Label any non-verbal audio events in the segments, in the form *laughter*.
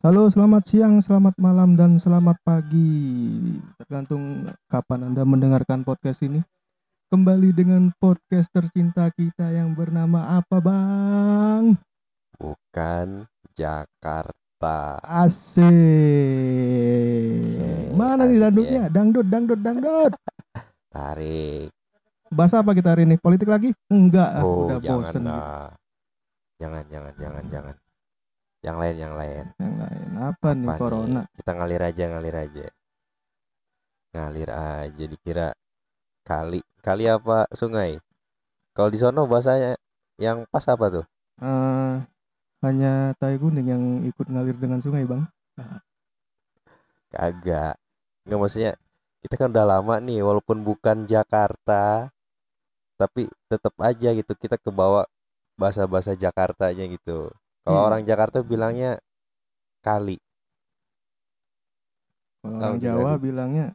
Halo, selamat siang, selamat malam, dan selamat pagi. Tergantung kapan Anda mendengarkan podcast ini. Kembali dengan podcast tercinta kita yang bernama apa, Bang? Bukan Jakarta. Asik. Mana nih dangdutnya? ya. Dangdut, dangdut, dangdut. *laughs* Tarik. Bahas apa kita hari ini? Politik lagi? Enggak, ah, Oh, udah jangan bosen. gitu. lah. Jangan, jangan, jangan, jangan. Yang lain, yang lain. Yang lain apa, nih? Apa nih? Corona. Kita ngalir aja, ngalir aja. Ngalir aja dikira kali. Kali apa sungai? Kalau di sono bahasanya yang pas apa tuh? Eh, hanya tai kuning yang ikut ngalir dengan sungai, Bang. Kagak. Enggak maksudnya kita kan udah lama nih walaupun bukan Jakarta tapi tetap aja gitu kita kebawa bahasa-bahasa Jakartanya gitu. Kalau Iya. orang Jakarta bilangnya kali. Kalau orang Jawa nih. bilangnya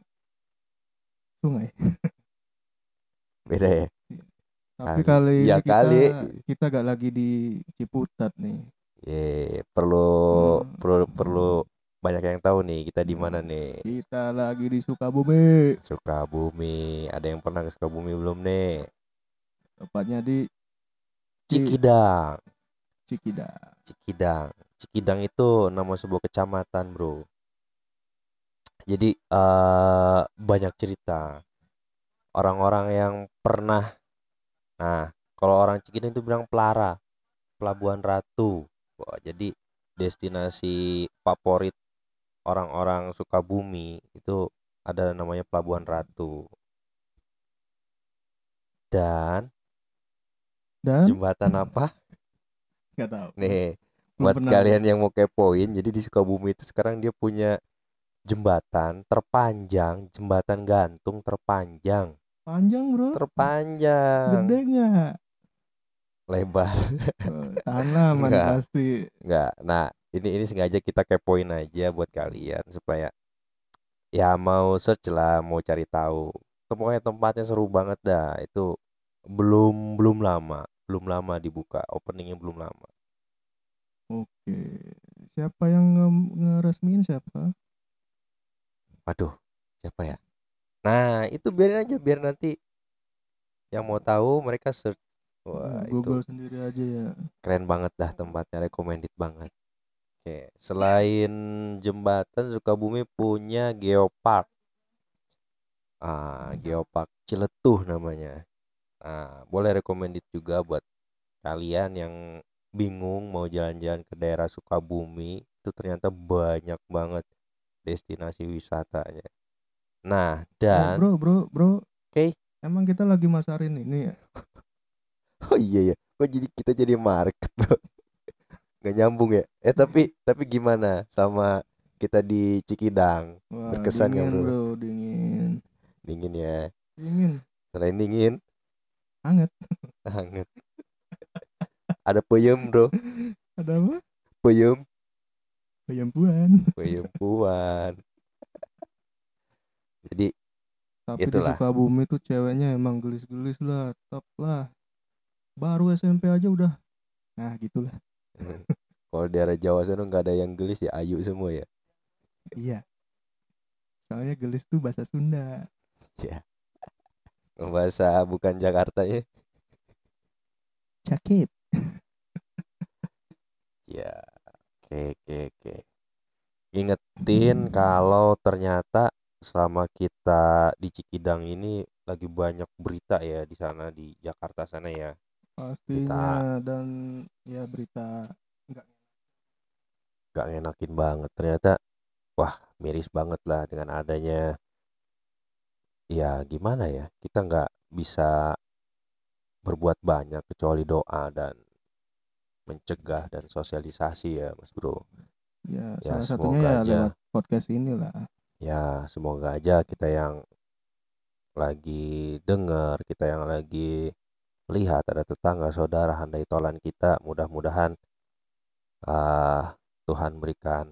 sungai. *laughs* Beda ya. Tapi Kali. kali ini kita kali. kita gak lagi di Ciputat nih. Ye, perlu Hmm. perlu perlu banyak yang tahu nih kita di mana nih. Kita lagi di Sukabumi, Sukabumi. Ada yang pernah ke Sukabumi belum nih? tepatnya di Cikidang. Cikidang. Cikidang. Cikidang itu nama sebuah kecamatan, Bro. Jadi eh banyak cerita. Orang-orang yang pernah Nah, kalau orang Cikidang itu bilang Pelara, Pelabuhan Ratu. Wah, jadi destinasi favorit orang-orang Sukabumi itu ada namanya Pelabuhan Ratu. Dan Dan jembatan apa? Nggak tahu. Nih, Belum buat pernah. kalian yang mau kepoin, jadi di Sukabumi itu sekarang dia punya jembatan terpanjang, jembatan gantung terpanjang, Panjang, Bro. terpanjang, Gede nggak? lebar, *laughs* Eh, Tanaman Nggak. pasti. enggak. Nah, ini ini sengaja kita kepoin aja buat kalian supaya ya mau search lah, mau cari tahu. Pokoknya tempatnya seru banget dah. Itu belum belum lama, belum lama dibuka, openingnya belum lama. Oke. Siapa yang nge- ngeresmiin siapa? Waduh, siapa ya? Nah, itu biarin aja biar nanti yang mau tahu mereka search. Wah, itu Google sendiri aja ya. keren banget dah tempatnya, recommended banget. Oke, selain jembatan Sukabumi punya geopark. Ah, geopark Ciletuh namanya. Nah, boleh recommended juga buat kalian yang bingung mau jalan-jalan ke daerah Sukabumi, itu ternyata banyak banget destinasi wisatanya. Nah, Eh, dan bro, bro, bro. Oke. Emang kita lagi masarin ini ya? *laughs* Oh iya ya, kok jadi kita jadi market bro? *laughs* Nggak nyambung ya? Eh tapi tapi gimana sama kita di Cikidang? Wah, Berkesan nggak, dingin, bro? bro, dingin. Dingin ya. Dingin. Selain dingin, Hangat. hangat. Ada peyem bro, Ada apa? peyem, peyem puan. Jadi Tapi di Itulah. Sukabumi tuh ceweknya emang gelis-gelis lah, top lah. Baru SMP aja udah. Nah, gitulah. *laughs* kalau di daerah Jawa sana nggak ada yang gelis ya ayu semua ya. Iya. Soalnya gelis tuh bahasa Sunda. Bahasa bukan Jakarta ya. Cakep. Ya, oke oke oke. Ingetin kalau ternyata selama kita di Cikidang ini lagi banyak berita ya di sana di Jakarta sana ya. Pastinya dan ya berita Gak ngenakin banget ternyata. Wah, miris banget lah dengan adanya ya gimana ya? Kita nggak bisa berbuat banyak kecuali doa dan mencegah dan sosialisasi ya, Mas Bro. ya, Ya, salah satunya semoga ya aja. lewat podcast inilah. Ya, semoga aja kita yang lagi dengar, kita yang lagi lihat ada tetangga saudara handai tolan kita, mudah-mudahan ah Tuhan berikan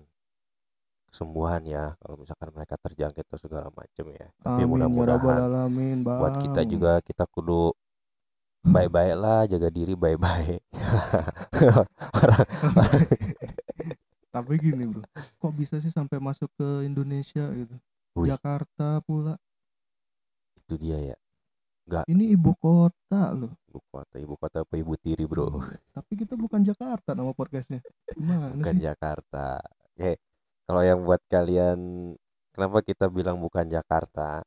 kesembuhan ya kalau misalkan mereka terjangkit atau segala macam ya. Tapi ya mudah-mudahan alamin, Bang. buat kita juga kita kudu baik-baik lah, jaga diri baik-baik. *laughs* Tapi gini bro, kok bisa sih sampai masuk ke Indonesia gitu? Wih. Jakarta pula. Itu dia ya. Ini ibu kota loh. Ibu kota, ibu kota apa ibu tiri, Bro? Tapi kita bukan Jakarta nama podcastnya. Gimana Bukan sih? Jakarta. Oke. Kalau yang buat kalian kenapa kita bilang bukan Jakarta?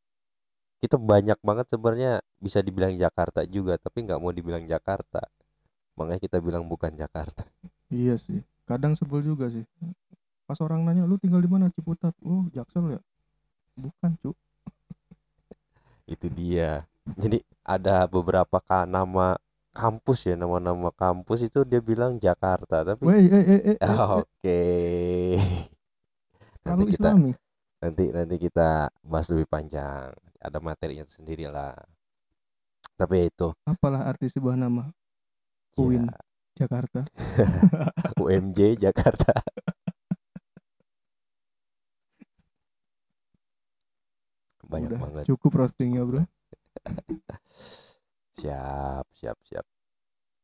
Kita banyak banget sebenarnya bisa dibilang Jakarta juga, tapi nggak mau dibilang Jakarta. Makanya kita bilang bukan Jakarta. Iya sih. Kadang sebel juga sih. Pas orang nanya lu tinggal di mana Ciputat? Oh Jaksel ya. Bukan cu. *laughs* Itu dia. Jadi ada beberapa nama kampus ya, nama-nama kampus itu dia bilang Jakarta, tapi Weh, eh, *laughs* Nanti kita Islami. nanti nanti kita bahas lebih panjang. Ada materinya sendiri lah. Tapi ya itu Apalah arti sebuah nama? UIN ya, Jakarta. *laughs* UMJ Jakarta. *laughs* Banyak Udah banget. cukup roastingnya bro. *laughs* Siap, siap, siap.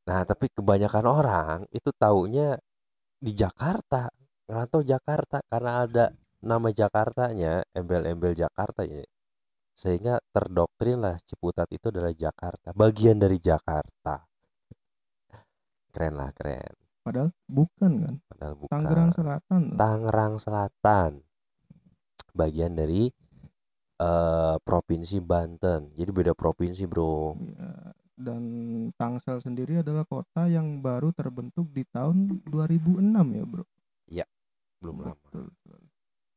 Nah, tapi kebanyakan orang itu taunya di Jakarta. Ngerantau Jakarta karena ada nama Jakartanya, embel-embel Jakarta ya. Sehingga terdoktrin lah Ciputat itu adalah Jakarta, bagian dari Jakarta. Keren lah, keren. Padahal bukan kan. Padahal bukan. Tangerang Selatan. Tangerang Selatan. Bagian dari eh, Provinsi Banten. Jadi beda provinsi, Bro. Iya. Dan Tangsel sendiri adalah kota yang baru terbentuk di tahun 2006 ya bro. Belum lama.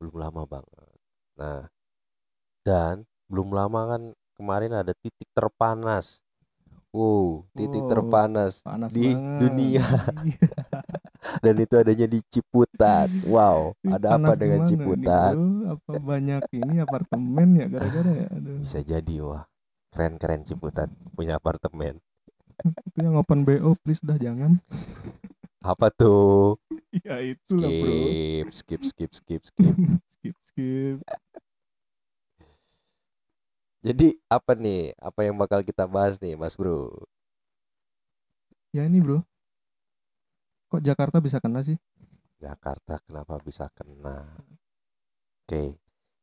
Belum lama banget. Nah, dan belum lama kan kemarin ada titik terpanas. Wow, titik Wow, terpanas Panas di banget. dunia. *laughs* Dan itu adanya di Ciputat. Wow, ada apa panas dengan gimana nih, Ciputat? Apa banyak ini apartemen ya gara-gara ya? Aduh. Bisa jadi wah. Keren-keren Ciputat punya apartemen. Itu yang open BO please dah jangan. *laughs* Apa tuh? *laughs* ya itulah bro. Skip, skip, skip, skip, *laughs* skip. skip skip. Jadi apa nih? Apa yang bakal kita bahas nih, Mas Bro? Ya ini bro. Kok Jakarta bisa kena sih? Jakarta kenapa bisa kena? Oke,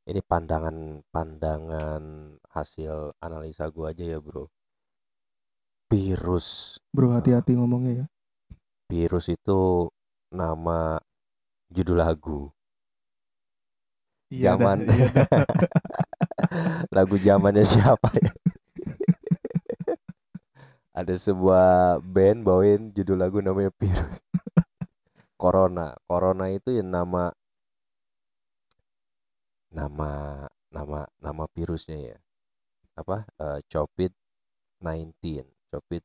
ini pandangan pandangan hasil analisa gua aja ya bro. Virus, Bro hati-hati ngomongnya ya. Virus itu nama judul lagu, Iya dah, Zaman. iya dah. *laughs* lagu zamannya siapa ya? Ada sebuah band bawain judul lagu namanya virus. Corona, Corona itu ya nama nama nama nama virusnya ya apa eh, COVID 19 COVID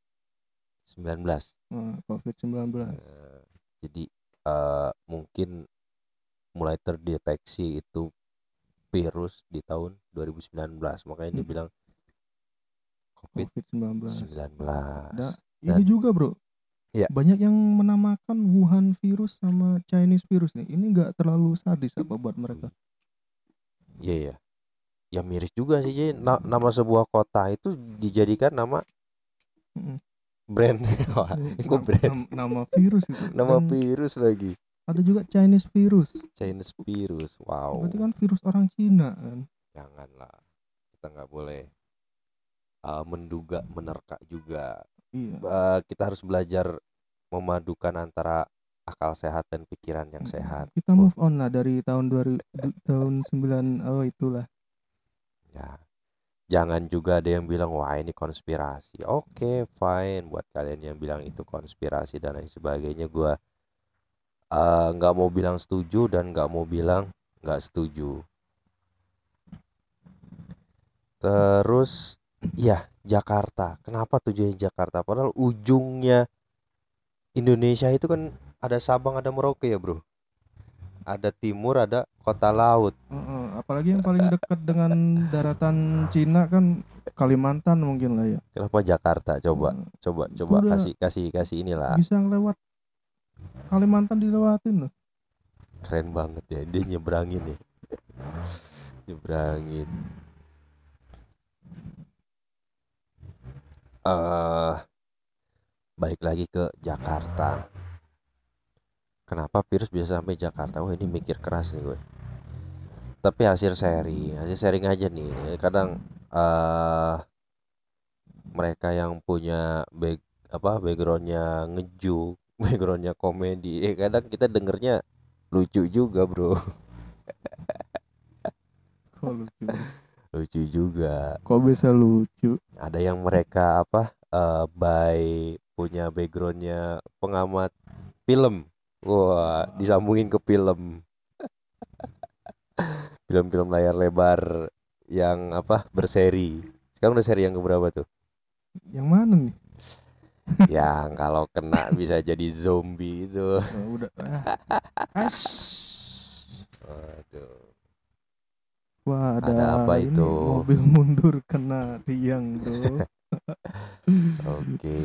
19 Wah, COVID-19. Eh, jadi eh, mungkin mulai terdeteksi itu virus di tahun 2019 makanya dia Hmm. bilang COVID COVID-19. 19 Da- Dan- Ini juga bro. Iya. Banyak yang menamakan Wuhan virus sama Chinese virus nih. Ini nggak terlalu sadis apa buat mereka? Iya ya. Ya miris juga sih Ji. Na- nama sebuah kota itu dijadikan nama Mm-mm. Brand. *laughs* Wah, kok nam- brand? nam- nama virus itu. Nama Dan virus lagi. ada juga Chinese virus. Chinese virus. Wow. Berarti kan virus orang Cina kan. Janganlah. Kita nggak boleh uh, menduga, menerka juga. Iya. Uh, kita harus belajar memadukan antara akal sehat dan pikiran yang sehat. Kita move on lah dari tahun 2000 du- tahun 9 oh itulah. Ya. Jangan juga ada yang bilang wah ini konspirasi. Oke, fine buat kalian yang bilang itu konspirasi dan lain sebagainya gua eh, nggak mau bilang setuju dan nggak mau bilang nggak setuju. Terus ya Jakarta. Kenapa tujuannya Jakarta? Padahal ujungnya Indonesia itu kan ada Sabang, ada Merauke ya, Bro. Ada timur, ada kota laut. Heeh, apalagi yang paling dekat dengan daratan Cina kan Kalimantan mungkin lah ya. Kenapa Jakarta? Coba, Hmm, coba, coba kasih kasih kasih inilah. bisa ngelewat Kalimantan dilewatin loh. Keren banget ya, dia nyebrangin nih. nyebrangin. eh balik lagi ke Jakarta. Kenapa virus bisa sampai Jakarta? Wah ini mikir keras nih gue. Tapi hasil sharing hasil sharing aja nih. Kadang eh mereka yang punya back apa backgroundnya ngejuk *laughs* backgroundnya komedi eh kadang kita dengernya lucu juga bro. *laughs* Kok lucu? lucu juga. Kok bisa lucu? ada yang mereka apa eh by punya backgroundnya pengamat film wah disambungin ke film film-film layar lebar yang apa berseri sekarang udah seri yang keberapa tuh Yang mana nih? yang kalau kena bisa jadi zombie itu Oh, udah. Ah. As. Waduh. Wah, ada, Ada apa ini, itu? Mobil mundur kena tiang tuh. *laughs* Oke,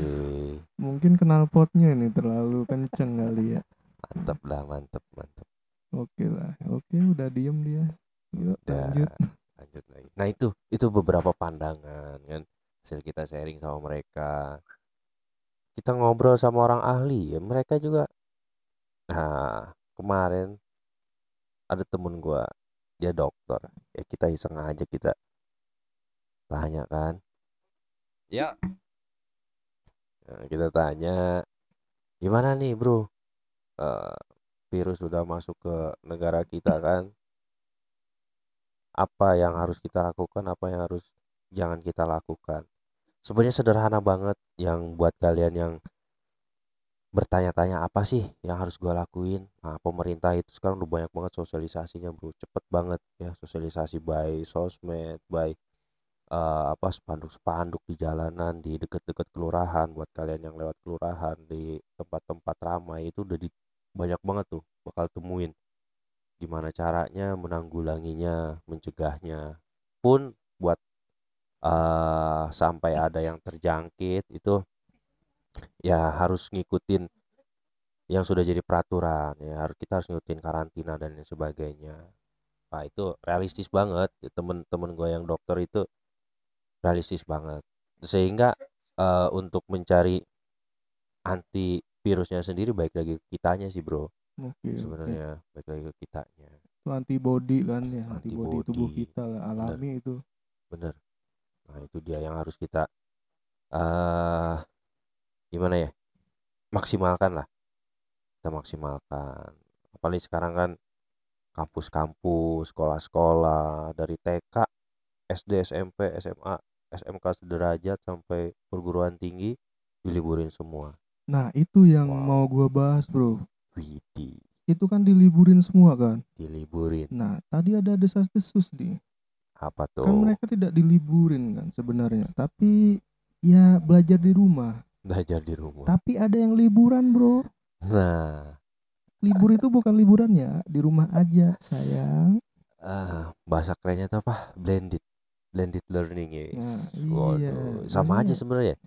Mungkin knalpotnya nih terlalu kenceng kali ya. Mantep lah, mantep, mantep. Oke lah. Oke, udah diem dia. Yuk, Udah, lanjut. *laughs* lanjut lagi. Nah itu, itu beberapa pandangan kan, hasil kita sharing sama mereka. Kita ngobrol sama orang ahli, ya mereka juga. Nah kemarin ada temen gua, dia dokter. Ya kita iseng aja kita tanya kan. Ya. Nah, kita tanya, gimana nih bro? Eh, virus sudah masuk ke negara kita kan? Apa yang harus kita lakukan? Apa yang harus jangan kita lakukan? Sebenarnya sederhana banget yang buat kalian yang bertanya-tanya apa sih yang harus gua lakuin? Nah, pemerintah itu sekarang udah banyak banget sosialisasinya, bro. Cepet banget ya sosialisasi by sosmed, by eh, apa spanduk-spanduk di jalanan, di deket-deket kelurahan buat kalian yang lewat kelurahan di tempat-tempat ramai itu udah di banyak banget tuh bakal temuin gimana caranya menanggulanginya, mencegahnya. Pun buat eh sampai ada yang terjangkit itu ya harus ngikutin yang sudah jadi peraturan ya harus kita harus ngikutin karantina dan lain sebagainya. Nah, itu realistis banget. Temen-temen gue yang dokter itu realistis banget. Sehingga eh, untuk mencari antivirusnya sendiri baik lagi ke kitanya sih, Bro. Oke. Sebenarnya baik lagi ke kitanya. Itu antibody kan ya, antibody tubuh Antibody. kita lah, alami itu. Bener. Nah, itu dia yang harus kita eh gimana ya? Maksimalkan lah. Kita maksimalkan. Apalagi sekarang kan kampus-kampus, sekolah-sekolah dari TK, SD, SMP, SMA, SMK sederajat sampai perguruan tinggi diliburin semua. Nah, itu yang Wow. mau gua bahas, Bro. Widih, Itu kan diliburin semua kan. diliburin. Nah, tadi ada desas-desus nih. Apa tuh? Kan mereka tidak diliburin kan sebenarnya, tapi ya belajar di rumah. Belajar di rumah. Tapi ada yang liburan, Bro. Nah, Libur itu bukan liburan ya, di rumah aja, sayang. ah, bahasa kerennya tuh apa? Blended. Blended learning ya. Nah, Waduh, iya, sama aja sebenarnya.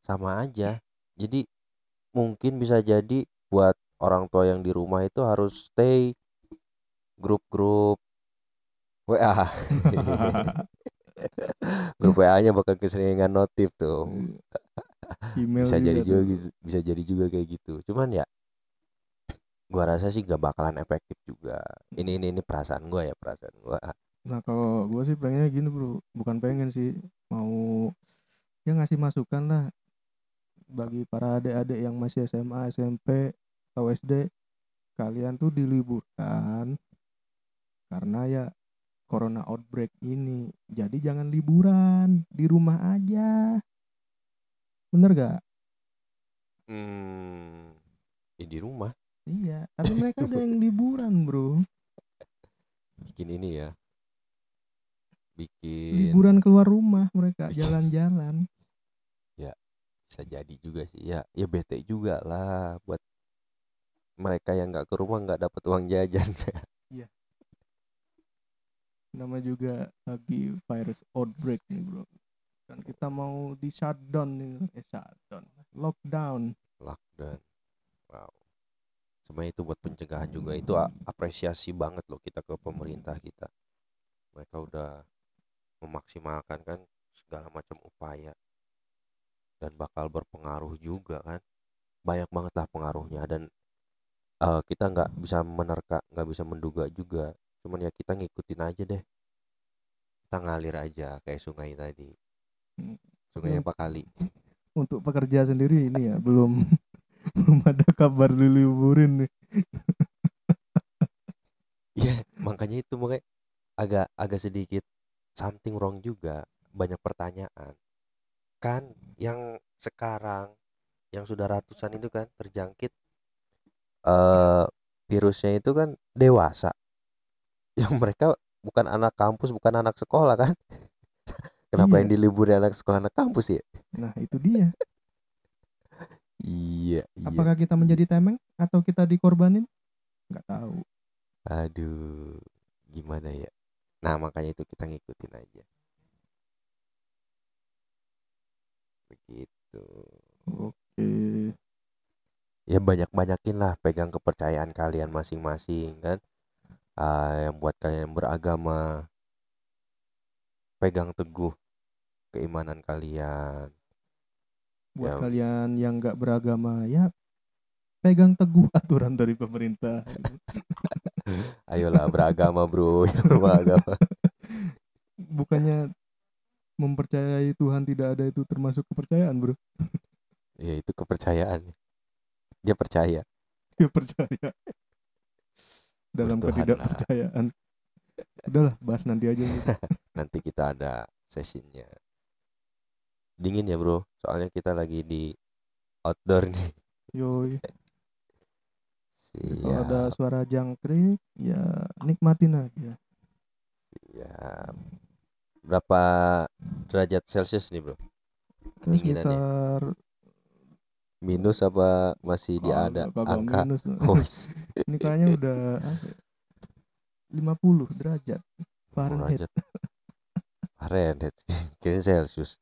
Sama aja. Jadi mungkin bisa jadi buat orang tua yang di rumah itu harus stay grup-grup WA. *laughs* grup WA-nya bakal keseringan notif tuh. *laughs* Email bisa jadi juga juga tuh. gitu- bisa jadi juga kayak gitu. Cuman ya gua rasa sih gak bakalan efektif juga. Ini ini ini perasaan gua ya, perasaan gua. Nah, kalau gue sih pengennya gini, Bro. Bukan pengen sih, mau ya ngasih masukan lah bagi para adik-adik yang masih SMA, SMP, atau SD. Kalian tuh diliburkan karena ya corona outbreak ini. Jadi jangan liburan, di rumah aja. Bener gak? Hmm, ya di rumah Iya, tapi *laughs* mereka ada yang liburan, Bro. bikin ini ya. Bikin Liburan keluar rumah mereka jalan-jalan. Bisa jadi juga sih. Ya, ya bete juga lah buat mereka yang nggak ke rumah nggak dapat uang jajan. *laughs* Nama juga lagi virus outbreak nih, Bro. Kan kita mau di shutdown nih, eh shutdown, lockdown. Lockdown. Wow. Sebenarnya itu buat pencegahan juga itu apresiasi banget loh kita ke pemerintah kita. Mereka udah memaksimalkan kan segala macam upaya dan bakal berpengaruh juga kan. Banyak banget lah pengaruhnya dan uh, kita nggak bisa menerka nggak bisa menduga juga cuman ya kita ngikutin aja deh kita ngalir aja kayak sungai tadi sungai Hmm. apa kali Untuk pekerja sendiri ini ya belum *laughs* belum ada kabar diliburin nih. Iya, *laughs* makanya itu makanya agak agak sedikit something wrong juga. Banyak pertanyaan. Kan yang sekarang yang sudah ratusan itu kan terjangkit eh virusnya itu kan dewasa. *laughs* Yang mereka bukan anak kampus, bukan anak sekolah kan? *laughs* Kenapa Iya. yang diliburin anak sekolah anak kampus ya? Nah, itu dia. *laughs* Iya, iya. Apakah kita menjadi temeng atau kita dikorbanin? Nggak tahu. Aduh, gimana ya? Nah, makanya itu kita ngikutin aja. Begitu. Oke. ya banyak-banyakin lah pegang kepercayaan kalian masing-masing kan Ah, yang buat kalian yang beragama pegang teguh keimanan kalian Buat Ya. kalian yang nggak beragama ya pegang teguh aturan dari pemerintah. *laughs* ayolah beragama bro yang beragama *laughs* Bukannya mempercayai Tuhan tidak ada itu termasuk kepercayaan, Bro. ya itu kepercayaan dia percaya Dia percaya dalam Bertuhan ketidakpercayaan. Udahlah, bahas nanti aja. *laughs* Nanti kita ada sesinya dingin ya bro soalnya kita lagi di outdoor nih Yoi. Jadi Kalau Siap, ada suara jangkrik, ya nikmatin aja. siap. Berapa derajat celcius nih bro Ya, sekitar minus apa masih di ada Kagak- kagak angka minus. Wis. *laughs* Ini kayaknya udah apa ya, 50 derajat Fahrenheit. derajat Fahrenheit *laughs* kirain Celsius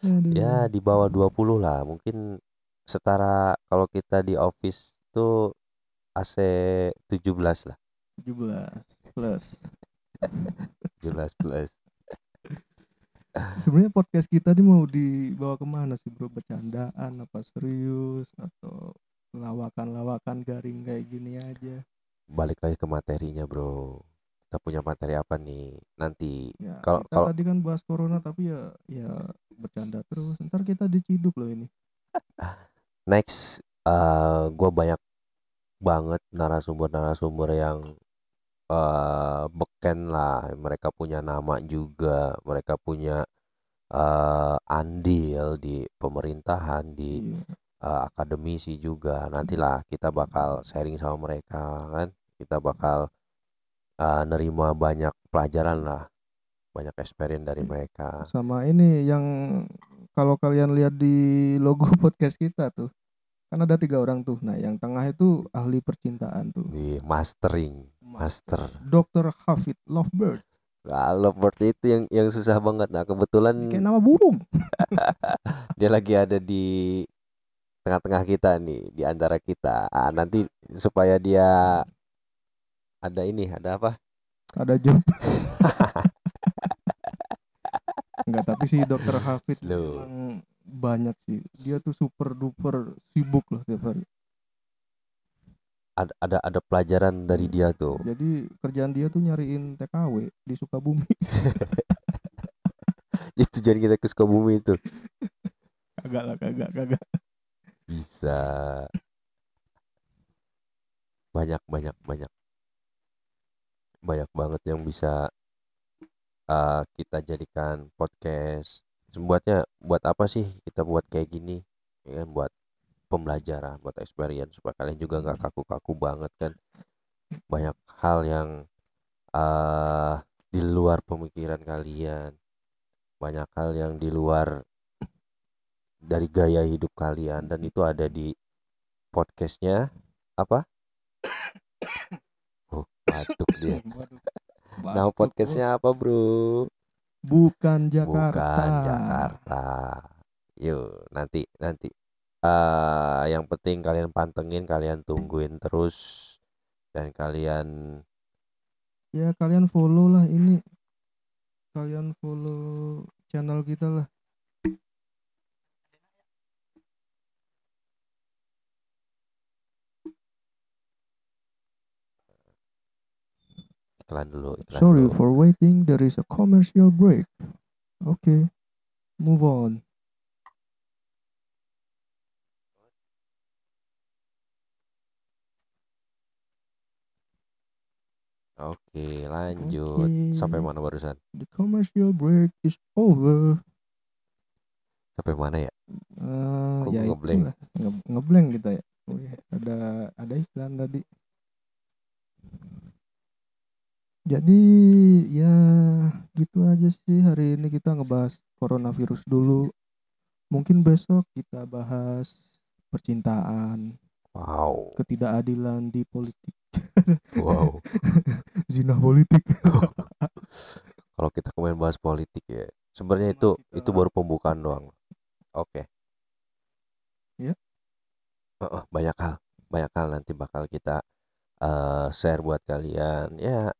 Aduh. ya di bawah 20 lah mungkin setara kalau kita di office tuh AC 17 lah 17 plus. 17 plus Sebenarnya podcast kita ini mau dibawa ke mana sih bro? Bercandaan apa serius atau lawakan-lawakan garing kayak gini aja? balik lagi ke materinya bro kita punya materi apa nih nanti Ya, Kalau- kalau- tadi kan bahas corona tapi ya ya bercanda terus. Ntar kita diciduk loh ini. next eh gue banyak banget narasumber-narasumber yang eh beken lah. Mereka punya nama juga. Mereka punya eh andil di pemerintahan di Iya. eh, akademisi juga. Nantilah kita bakal sharing sama mereka kan? Kita bakal eh, nerima banyak pelajaran lah. Banyak experience dari mereka. Sama ini yang kalau kalian lihat di logo *laughs* podcast kita tuh kan ada tiga orang tuh. Nah yang tengah itu ahli percintaan tuh. di mastering master Dr. Hafid Lovebird. kalau bird itu yang yang susah banget nah kebetulan Kayak nama burung. *laughs* dia lagi ada di tengah-tengah kita nih di antara kita ah, nanti supaya dia ada ini ada apa Ada job. Enggak, tapi si Dr. Hafid Slow. banyak sih. Dia tuh super duper sibuk loh tiap hari. Ada ada ada pelajaran dari dia tuh. Jadi kerjaan dia tuh nyariin TKW di Sukabumi. *laughs* itu jadi kita ke Sukabumi itu kagak lah, kagak, kagak. bisa. Banyak banyak banyak. Banyak banget yang bisa uh, kita jadikan podcast. Buatnya buat apa sih kita buat kayak gini? Ya kan buat pembelajaran buat experience supaya kalian juga nggak kaku-kaku banget kan. Banyak hal yang uh, di luar pemikiran kalian. Banyak hal yang di luar dari gaya hidup kalian dan itu ada di podcastnya. Apa? *coughs* Oh batuk dia. *coughs* Batuk, podcastnya apa bro? Bukan Jakarta. bukan Jakarta. Yuk nanti nanti uh, yang penting kalian pantengin kalian tungguin terus dan kalian ya kalian follow lah ini. Kalian follow channel kita lah. Iklan dulu iklan sorry dulu. for waiting. There is a commercial break. Okay move on. Oke lanjut sampai Oke. mana barusan The commercial break is over. sampai mana ya Eh, Kok ya ngeblank? Nge- ngeblank kita ya. Oh, iya. Ada ada iklan tadi. Jadi ya gitu aja sih hari ini kita ngebahas coronavirus dulu. Mungkin besok kita bahas percintaan, wow ketidakadilan di politik, wow. *laughs* Zina politik. *laughs* kalau kita kemarin bahas politik ya sebenarnya Sama itu kita- itu baru pembukaan doang. Oke. Ya. Heeh, banyak hal banyak hal nanti bakal kita eh, share buat kalian. Ya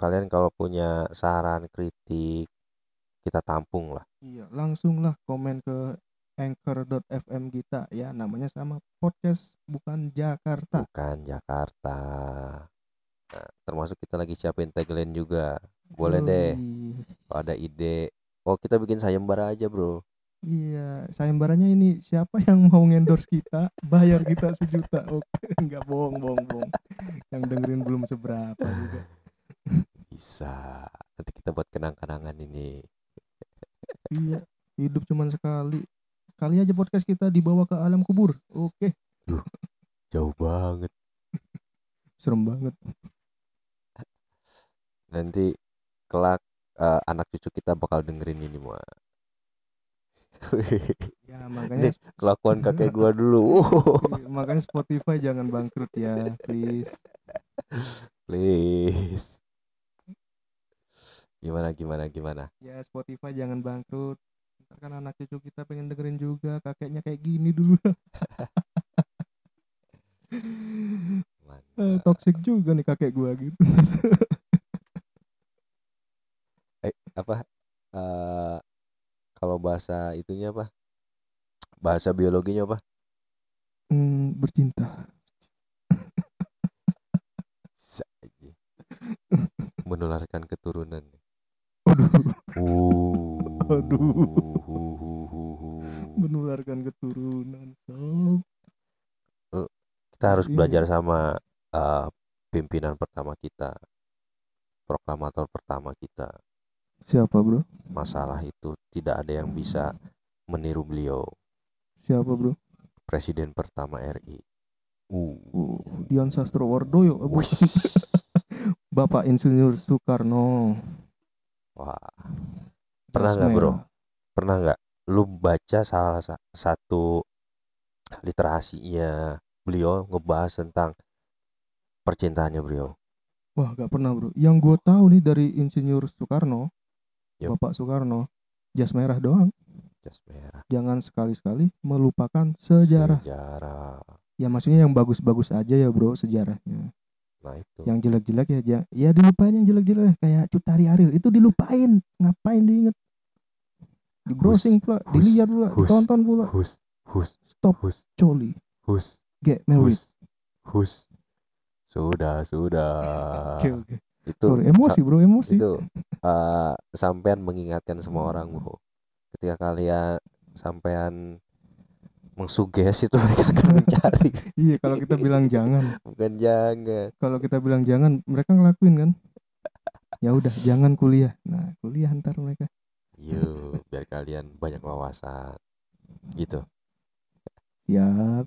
kalian kalau punya saran kritik kita tampung lah. Iya, langsung lah komen ke anchor.fm kita ya namanya sama podcast bukan Jakarta. bukan Jakarta Nah, termasuk kita lagi siapin tagline juga boleh deh kalau ada ide oh kita bikin sayembara aja bro Iya, sayembaranya ini siapa yang mau endorse kita, bayar kita sejuta. *laughs* Oke, nggak bohong, bohong, bohong. Yang dengerin belum seberapa juga. bisa nanti kita buat kenang-kenangan ini Iya, hidup cuman sekali. Kali aja podcast kita dibawa ke alam kubur. Oke, jauh banget *laughs* serem banget. nanti kelak eh, anak cucu kita bakal dengerin ini mah *laughs* Ya, makanya kelakuan *laughs* kakek gua dulu makanya Spotify jangan bangkrut ya, please. please gimana gimana gimana Ya, Spotify jangan bangkrut. Kan anak cucu kita pengen dengerin juga kakeknya kayak gini dulu. Eh, toxic juga nih kakek gua gitu. eh apa eh kalau bahasa itunya apa bahasa biologinya apa Hmm, bercinta. Menularkan keturunan Aduh, uh Aduh. Menularkan keturunan. Sob. kita harus Iya. belajar sama eh, pimpinan pertama kita proklamator pertama kita Siapa, Bro? masalah itu tidak ada yang bisa meniru beliau Siapa, Bro? presiden pertama RI uh Uh, Dian Sastrowardoyo. *laughs* Bapak Insinyur Soekarno. wah Pernah nggak, bro? pernah nggak lu baca salah sa- satu literasinya beliau ngebahas tentang percintaannya beliau Wah, gak pernah, Bro. Yang gue tahu nih dari Insinyur Soekarno, Yup. Bapak Soekarno, jas merah doang. jas merah Jangan sekali-sekali melupakan sejarah. sejarah Ya maksudnya yang bagus-bagus aja ya, Bro, sejarahnya. nah itu Yang jelek-jelek ya, ya dilupain yang jelek-jelek kayak Cutari Aril itu dilupain. Ngapain diinget? Di browsing pula, hus, dilihat pula, hus, ditonton pula. hus. Hus. Stop hus. coli, hus. Get married. hus. Hus. Sudah sudah. Oke, oke. itu Sorry, emosi, Bro, emosi. itu eh, sampean mengingatkan semua orang bro ketika kalian sampean mengsuges itu *laughs* mereka akan mencari. Iya, kalau kita bilang jangan, *laughs* bukan jangan. Kalau kita bilang jangan, mereka ngelakuin kan? Ya udah, jangan kuliah. Nah, kuliah ntar mereka. Yuk biar kalian banyak wawasan gitu Siap.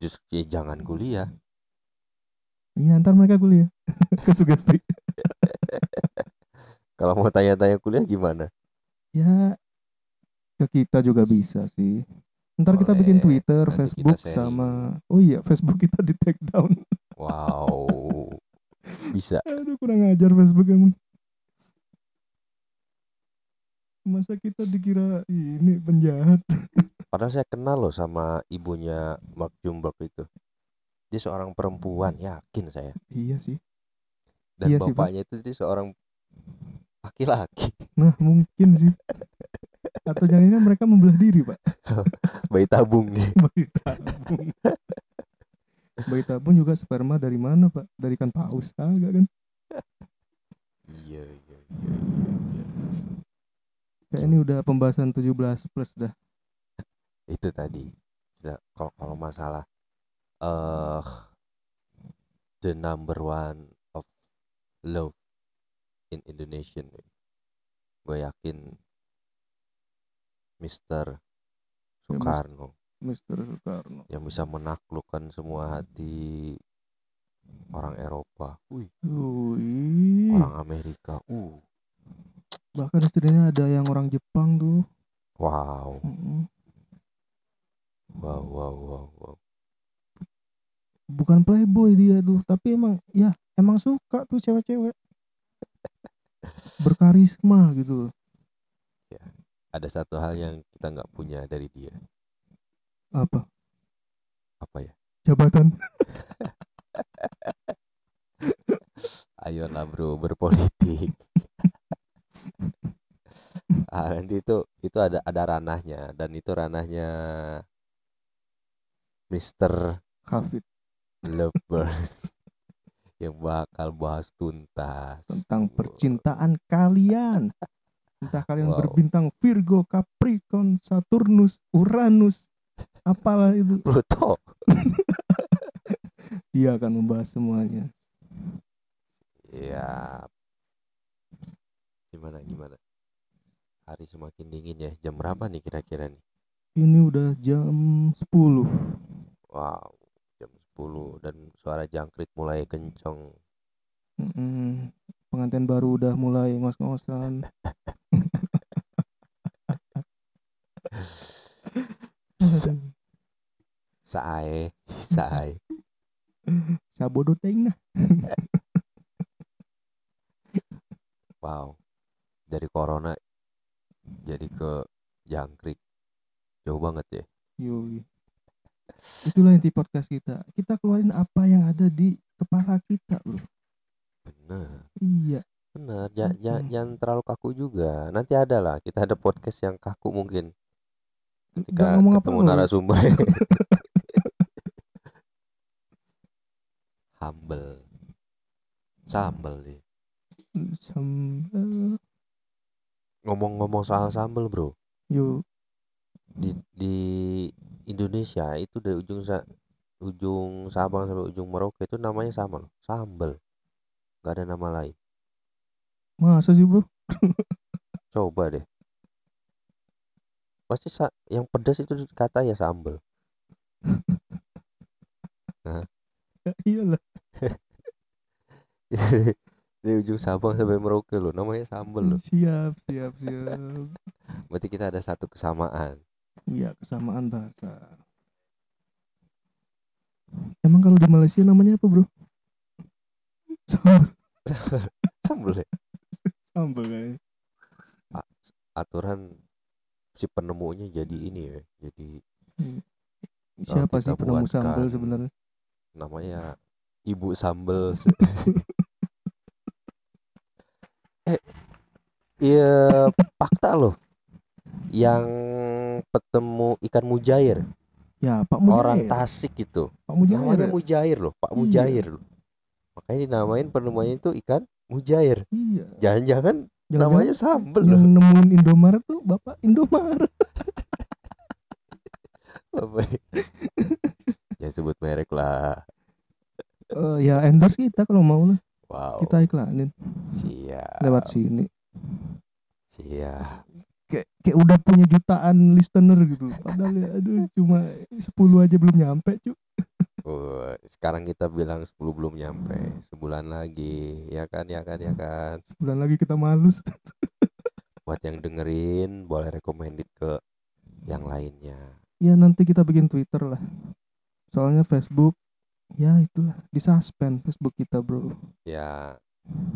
justru ya jangan kuliah Iya, ntar mereka kuliah. *laughs* Kesugesti. *laughs* kalau mau tanya-tanya kuliah gimana Ya, ke kita juga bisa sih. Ntar kita bikin Twitter, nanti Facebook sama Oh iya, Facebook kita di take down. wow *laughs* bisa Aduh, kurang ajar Facebook emang. Masa kita dikira ini penjahat? *laughs* padahal saya kenal loh sama ibunya Mark Zuckerberg itu dia seorang perempuan yakin saya iya sih. dan Iya sih, Pak. bapaknya itu dia seorang laki-laki Nah, mungkin sih. Atau jangan mereka membelah diri, Pak. *laughs* bayi tabung nih *laughs* Bayi tabung. Bayi tabung juga sperma dari mana, Pak? Dari ikan paus, agak kan? Iya, iya, iya, iya. Kayak ini udah pembahasan 17 plus dah. Itu tadi. Ya, kalau kalau masalah eh the number one of love in Indonesian gue yakin Mr. Soekarno Mr. Soekarno. yang bisa menaklukkan semua hati orang Eropa, orang Amerika, uh, Bahkan istrinya ada yang orang Jepang tuh. wow, Mm-mm. wow, wow, wow, wow. Bukan playboy dia tuh, tapi emang ya emang suka tuh cewek-cewek. *laughs* Berkarisma gitu. Ada satu hal yang kita nggak punya dari dia, Apa? apa ya? Jabatan. *laughs* Ayolah bro berpolitik. *laughs* ah, nanti itu itu ada ada ranahnya dan itu ranahnya Mr. Hafid Lover *laughs* yang bakal bahas tuntas tentang Wow. percintaan kalian. Entah kalian Wow. berbintang Virgo, Capricorn, Saturnus, Uranus, apalah itu. *laughs* Pluto. Dia akan membahas semuanya. Ya. Gimana gimana? Hari semakin dingin ya. Jam berapa nih kira-kira nih? Ini udah jam 10. Wow, jam 10 dan suara jangkrik mulai kenceng. Mm-mm. Pengantin baru udah mulai ngos-ngosan. *laughs* Sae, sae. Sabodo teng nah. Wow. Dari corona jadi ke jangkrik. Jauh banget ya. Yoi. Itulah inti podcast kita. Kita keluarin apa yang ada di kepala kita, Bro. Bener. Iya. Bener, ja, ja- jangan terlalu kaku juga. Nanti ada lah, kita ada podcast yang kaku mungkin. Ketika ngomong ketemu narasumber. *laughs* Humble. Sambel nih. Sambal. Ngomong-ngomong soal sambel, Bro. Yuk. Di di Indonesia itu dari ujung sa ujung Sabang sampai ujung Merauke itu namanya sama loh, sambel. Gak ada nama lain. Masa sih, Bro? *laughs* Coba deh. Pasti sa- yang pedas itu kata ya sambel. *laughs* Ya, iyalah. *laughs* Dari ujung Sabang sampai Merauke loh, namanya sambel loh. Siap, siap, siap. *laughs* Berarti kita ada satu kesamaan. Iya, kesamaan bahasa. Emang kalau di Malaysia namanya apa, Bro? Sambal. *laughs* Sambel ya? Sambal kayaknya. Aturan si penemunya jadi ini ya. Jadi Siapa kita sih penemu sambal buatkan- sebenarnya? namanya Ibu Sambel. *laughs* iya fakta loh. Yang ketemu ikan mujair, Ya, Pak Mujair. orang Tasik itu. Pak Mujair. Namanya ya? Mujair loh, Pak Iya. Mujair loh. Makanya dinamain penemuannya itu ikan mujair. Iya. Jangan-jangan namanya sambel yang loh. nemuin Indomaret tuh Bapak Indomaret. *laughs* Apa ya? sebut merek lah. Eh, ya endorse kita kalau mau lah. Wow. Kita iklanin Siap. lewat sini. Siap. Kayak kayak udah punya jutaan listener gitu. Padahal ya aduh cuma 10 aja belum nyampe, cu. Oh, sekarang kita bilang 10 belum nyampe. Sebulan lagi. Ya kan, ya kan, ya kan. Bulan lagi kita males. Buat yang dengerin boleh recommended ke yang lainnya. Ya nanti kita bikin Twitter lah. Soalnya Facebook ya itulah disuspend Facebook kita, Bro. Ya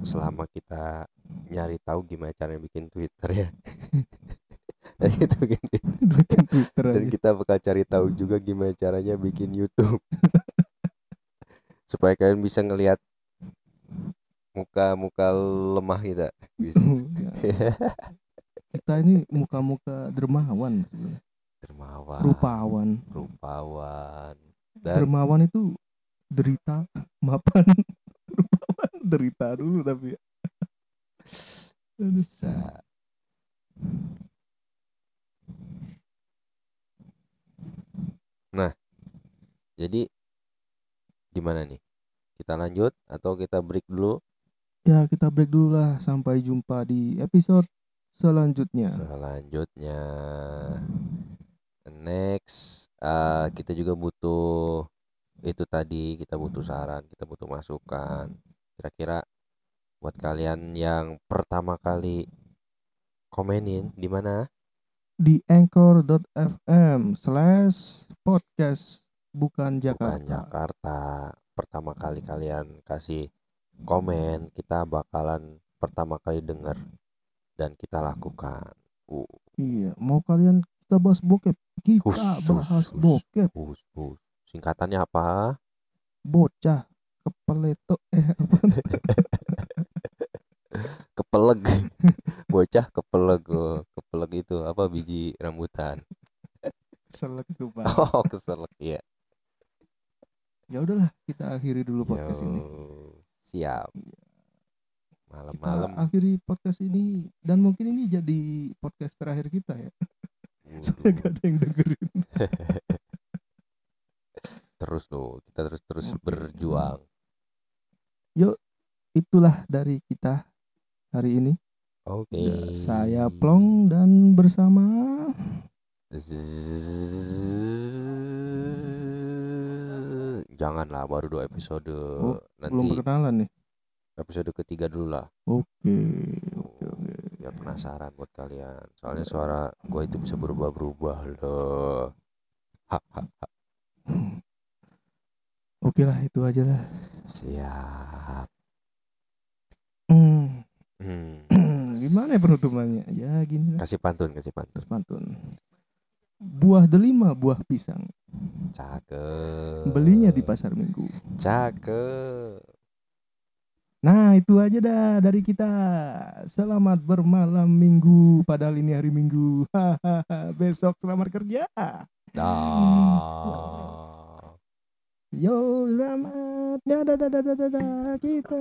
selama kita nyari tahu gimana cara bikin Twitter ya. *laughs* Dan kita bikin Twitter dan kita bakal cari tahu juga gimana caranya bikin YouTube. *laughs* Supaya kalian bisa ngelihat muka-muka lemah kita. Bisa Ya, *laughs* kita ini muka-muka dermawan. Dermawan. Rupawan. rupawan. Dan Dermawan itu derita, mapan. rupawan derita dulu tapi Aduh. Bisa. Nah, jadi gimana nih? Kita lanjut atau kita break dulu? Ya kita break dulu lah sampai jumpa di episode selanjutnya. Selanjutnya, next eh, kita juga butuh itu tadi kita butuh saran, kita butuh masukan. Kira-kira buat kalian yang pertama kali komenin di mana? Di anchor.fm slash podcast bukan Bukan Jakarta. Jakarta. Pertama kali kalian kasih komen, kita bakalan pertama kali denger dan kita lakukan. Uh, Iya, mau kalian kita bahas bokep, kita Khusus, bahas khusus. bokep, hus, hus. Singkatannya apa? bocah, kepeleto, eh apa? *laughs* Kepeleg. *laughs* Bocah kepeleg. Oh, kepeleg itu apa biji rambutan. Selek tuh pak. *laughs* Oh, keselek ya. Ya udahlah, kita akhiri dulu podcast ini. Yo, Siap. Kita Malam-malam. akhiri podcast ini dan mungkin ini jadi podcast terakhir kita ya. *laughs* Soalnya gak ada yang dengerin. terus loh, kita terus-terus Oke. berjuang. Itulah dari kita hari ini. Oke. Ya, Saya Plong dan bersama. Janganlah baru dua episode. Oh, belum Nanti perkenalan nih. episode ketiga dulu lah. Oke, oke, oke. Biar penasaran buat kalian. Soalnya suara gue itu bisa berubah-berubah loh. Oke lah, itu aja lah. Siap. Hmm. *clears throat* Gimana ya penutupannya? Ya gini lah. Kasih pantun, kasih pantun. Pantun. Buah delima, buah pisang. Cakep. Belinya di pasar minggu. Cakep. Nah itu aja dah dari kita. Selamat bermalam minggu. Padahal ini hari minggu. *laughs* Besok selamat kerja. Dah. Yo selamat. Dadah dadah dadah dadah. Kita